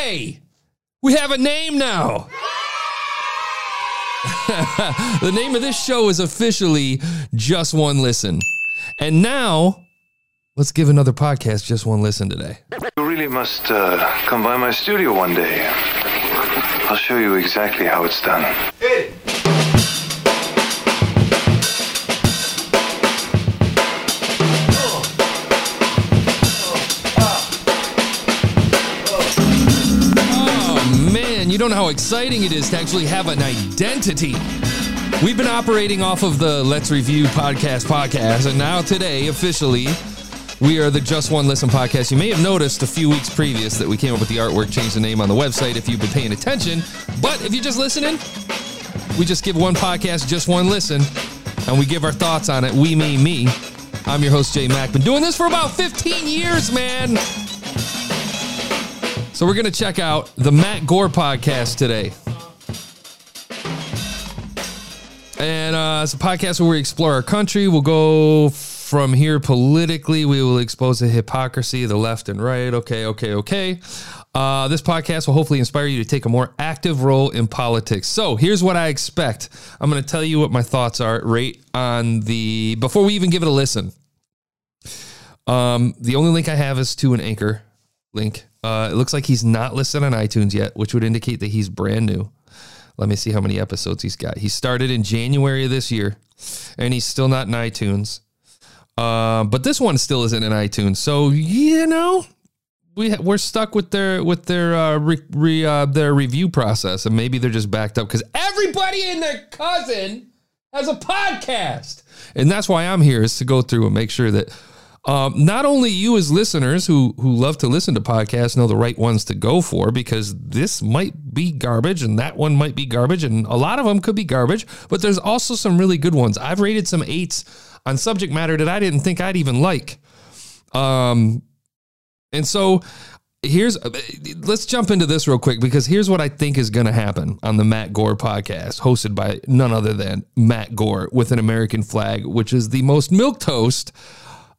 Hey, we have a name now. the name of this show is officially Just One Listen. And now, let's give another podcast just one listen today. You really must uh, come by my studio one day. I'll show you exactly how it's done. Man, you don't know how exciting it is to actually have an identity. We've been operating off of the Let's Review podcast podcast, and now today, officially, we are the Just One Listen podcast. You may have noticed a few weeks previous that we came up with the artwork, changed the name on the website if you've been paying attention. But if you're just listening, we just give one podcast just one listen, and we give our thoughts on it. We, me, me. I'm your host, Jay Mack. Been doing this for about 15 years, man. So we're going to check out the Matt Gore podcast today. And uh, it's a podcast where we explore our country. We'll go from here politically. We will expose the hypocrisy the left and right. Okay, okay, okay. Uh, this podcast will hopefully inspire you to take a more active role in politics. So here's what I expect. I'm going to tell you what my thoughts are right on the before we even give it a listen. Um, the only link I have is to an anchor link. Uh, it looks like he's not listed on iTunes yet, which would indicate that he's brand new. Let me see how many episodes he's got. He started in January of this year, and he's still not in iTunes. Uh, but this one still isn't in iTunes, so you know we we're stuck with their with their uh, re, re, uh, their review process, and maybe they're just backed up because everybody and their cousin has a podcast, and that's why I'm here is to go through and make sure that um, not only you as listeners who who love to listen to podcasts know the right ones to go for because this might be garbage and that one might be garbage and a lot of them could be garbage, but there's also some really good ones. I've rated some eights on subject matter that I didn't think I'd even like. Um, and so here's let's jump into this real quick because here's what I think is going to happen on the Matt Gore podcast, hosted by none other than Matt Gore with an American flag, which is the most milk toast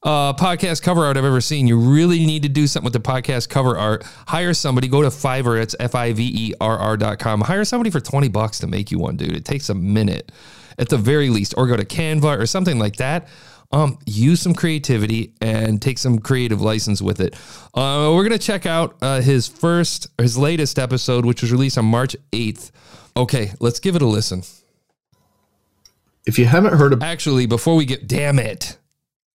uh, podcast cover art I've ever seen. You really need to do something with the podcast cover art. Hire somebody, go to Fiverr, it's F I V E R R dot com. Hire somebody for 20 bucks to make you one, dude. It takes a minute at the very least, or go to Canva or something like that. Um, use some creativity and take some creative license with it. Uh, we're gonna check out uh, his first, his latest episode, which was released on March 8th. Okay, let's give it a listen. If you haven't heard of Actually, before we get, damn it.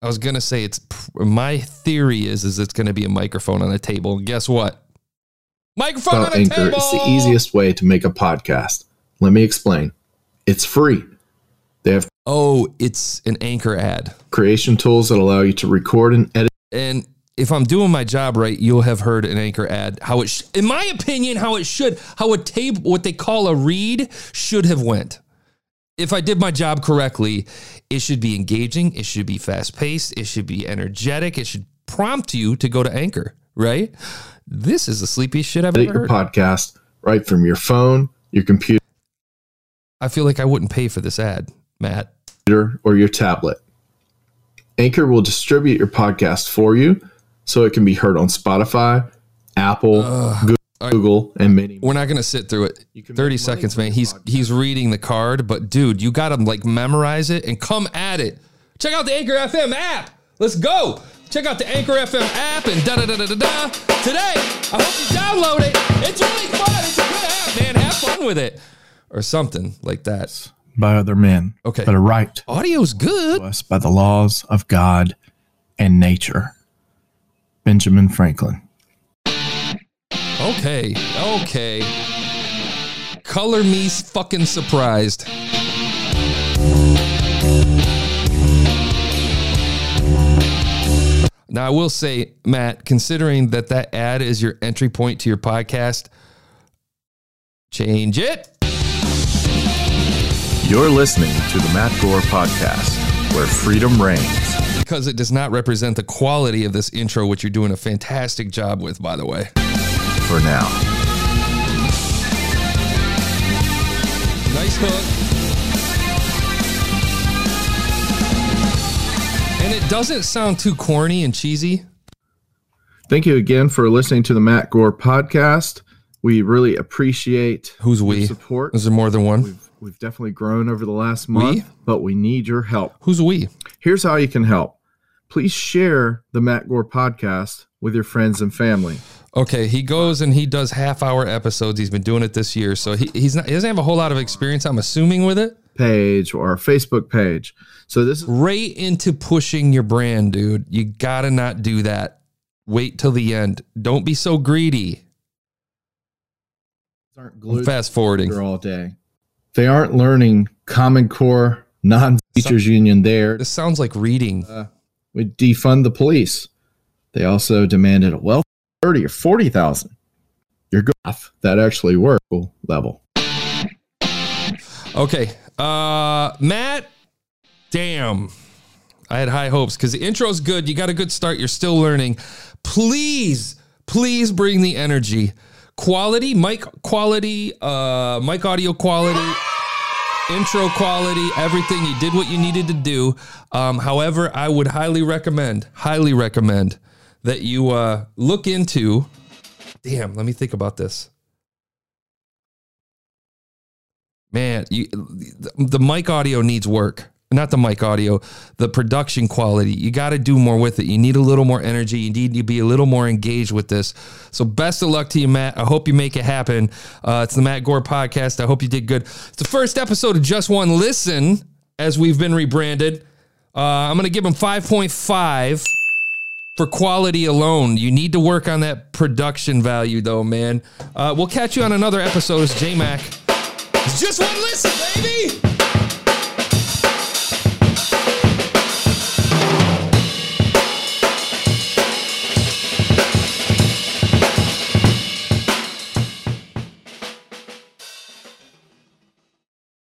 I was gonna say it's my theory is is it's gonna be a microphone on a table. And guess what? Microphone on a Anchor, table. it's the easiest way to make a podcast. Let me explain. It's free. They have Oh, it's an anchor ad. creation tools that allow you to record and edit And if I'm doing my job right, you'll have heard an anchor ad. How it, sh- in my opinion, how it should, how a tape, what they call a read, should have went. If I did my job correctly, it should be engaging. It should be fast paced. It should be energetic. It should prompt you to go to anchor. Right? This is the sleepiest shit I've ever your heard. podcast right from your phone, your computer, I feel like I wouldn't pay for this ad, Matt. or your tablet. Anchor will distribute your podcast for you so it can be heard on Spotify, Apple, Goo- Google, and many. We're not going to sit through it. You can 30 seconds, man. He's podcast. he's reading the card, but dude, you got to like memorize it and come at it. Check out the Anchor FM app. Let's go. Check out the Anchor FM app and da da da da da da. Today, I hope you download it. It's really fun. It's a good app, man. Have fun with it or something like that. by other men Okay. that are right Audio's good. to us by the laws of God and nature. Benjamin Franklin. Okay. Okay. Color me fucking surprised. Now, I will say, Matt, considering that that ad is your entry point to your podcast, change it. You're listening to the Matt Gore Podcast, where freedom reigns. Because it does not represent the quality of this intro, which you're doing a fantastic job with, by the way. For now, Nice hook. And it doesn't sound too corny and cheesy. Thank you again for listening to the Matt Gore podcast. We really appreciate Who's your we? support. Is there more than one? We've, we've definitely grown over the last month, but we need your help. Who's we? Here's how you can help. Please share the Matt Gore podcast with your friends and family. Okay, he goes and he does half hour episodes. He's been doing it this year, so he, he's not he doesn't have a whole lot of experience. I'm assuming with it page or Facebook page. So this is right into pushing your brand, dude. You gotta not do that. Wait till the end. Don't be so greedy. Aren't glued fast forwarding all day. They aren't learning Common Core, non-teachers union. There. This sounds like reading. Uh, we defund the police. They also demanded a wealth. 30 or 40,000, you're good. off that actually work level. Okay. Uh, Matt, damn. I had high hopes because the intro's good. You got a good start. You're still learning. Please, please bring the energy. Quality, mic quality, uh, mic audio quality, intro quality, everything. You did what you needed to do. Um, however, I would highly recommend, highly recommend that you uh, look into. Damn, let me think about this. Man, you, the, mic audio needs work. Not the mic audio, the production quality. You got to do more with it. You need a little more energy. You need to be a little more engaged with this. So, best of luck to you, Matt. I hope you make it happen. Uh, it's the Matt Gore podcast. I hope you did good. It's the first episode of Just One Listen as we've been rebranded. Uh, I'm going to give him 5.5 for quality alone. You need to work on that production value, though, man. Uh, we'll catch you on another episode. It's J Mac. Just one listen, baby.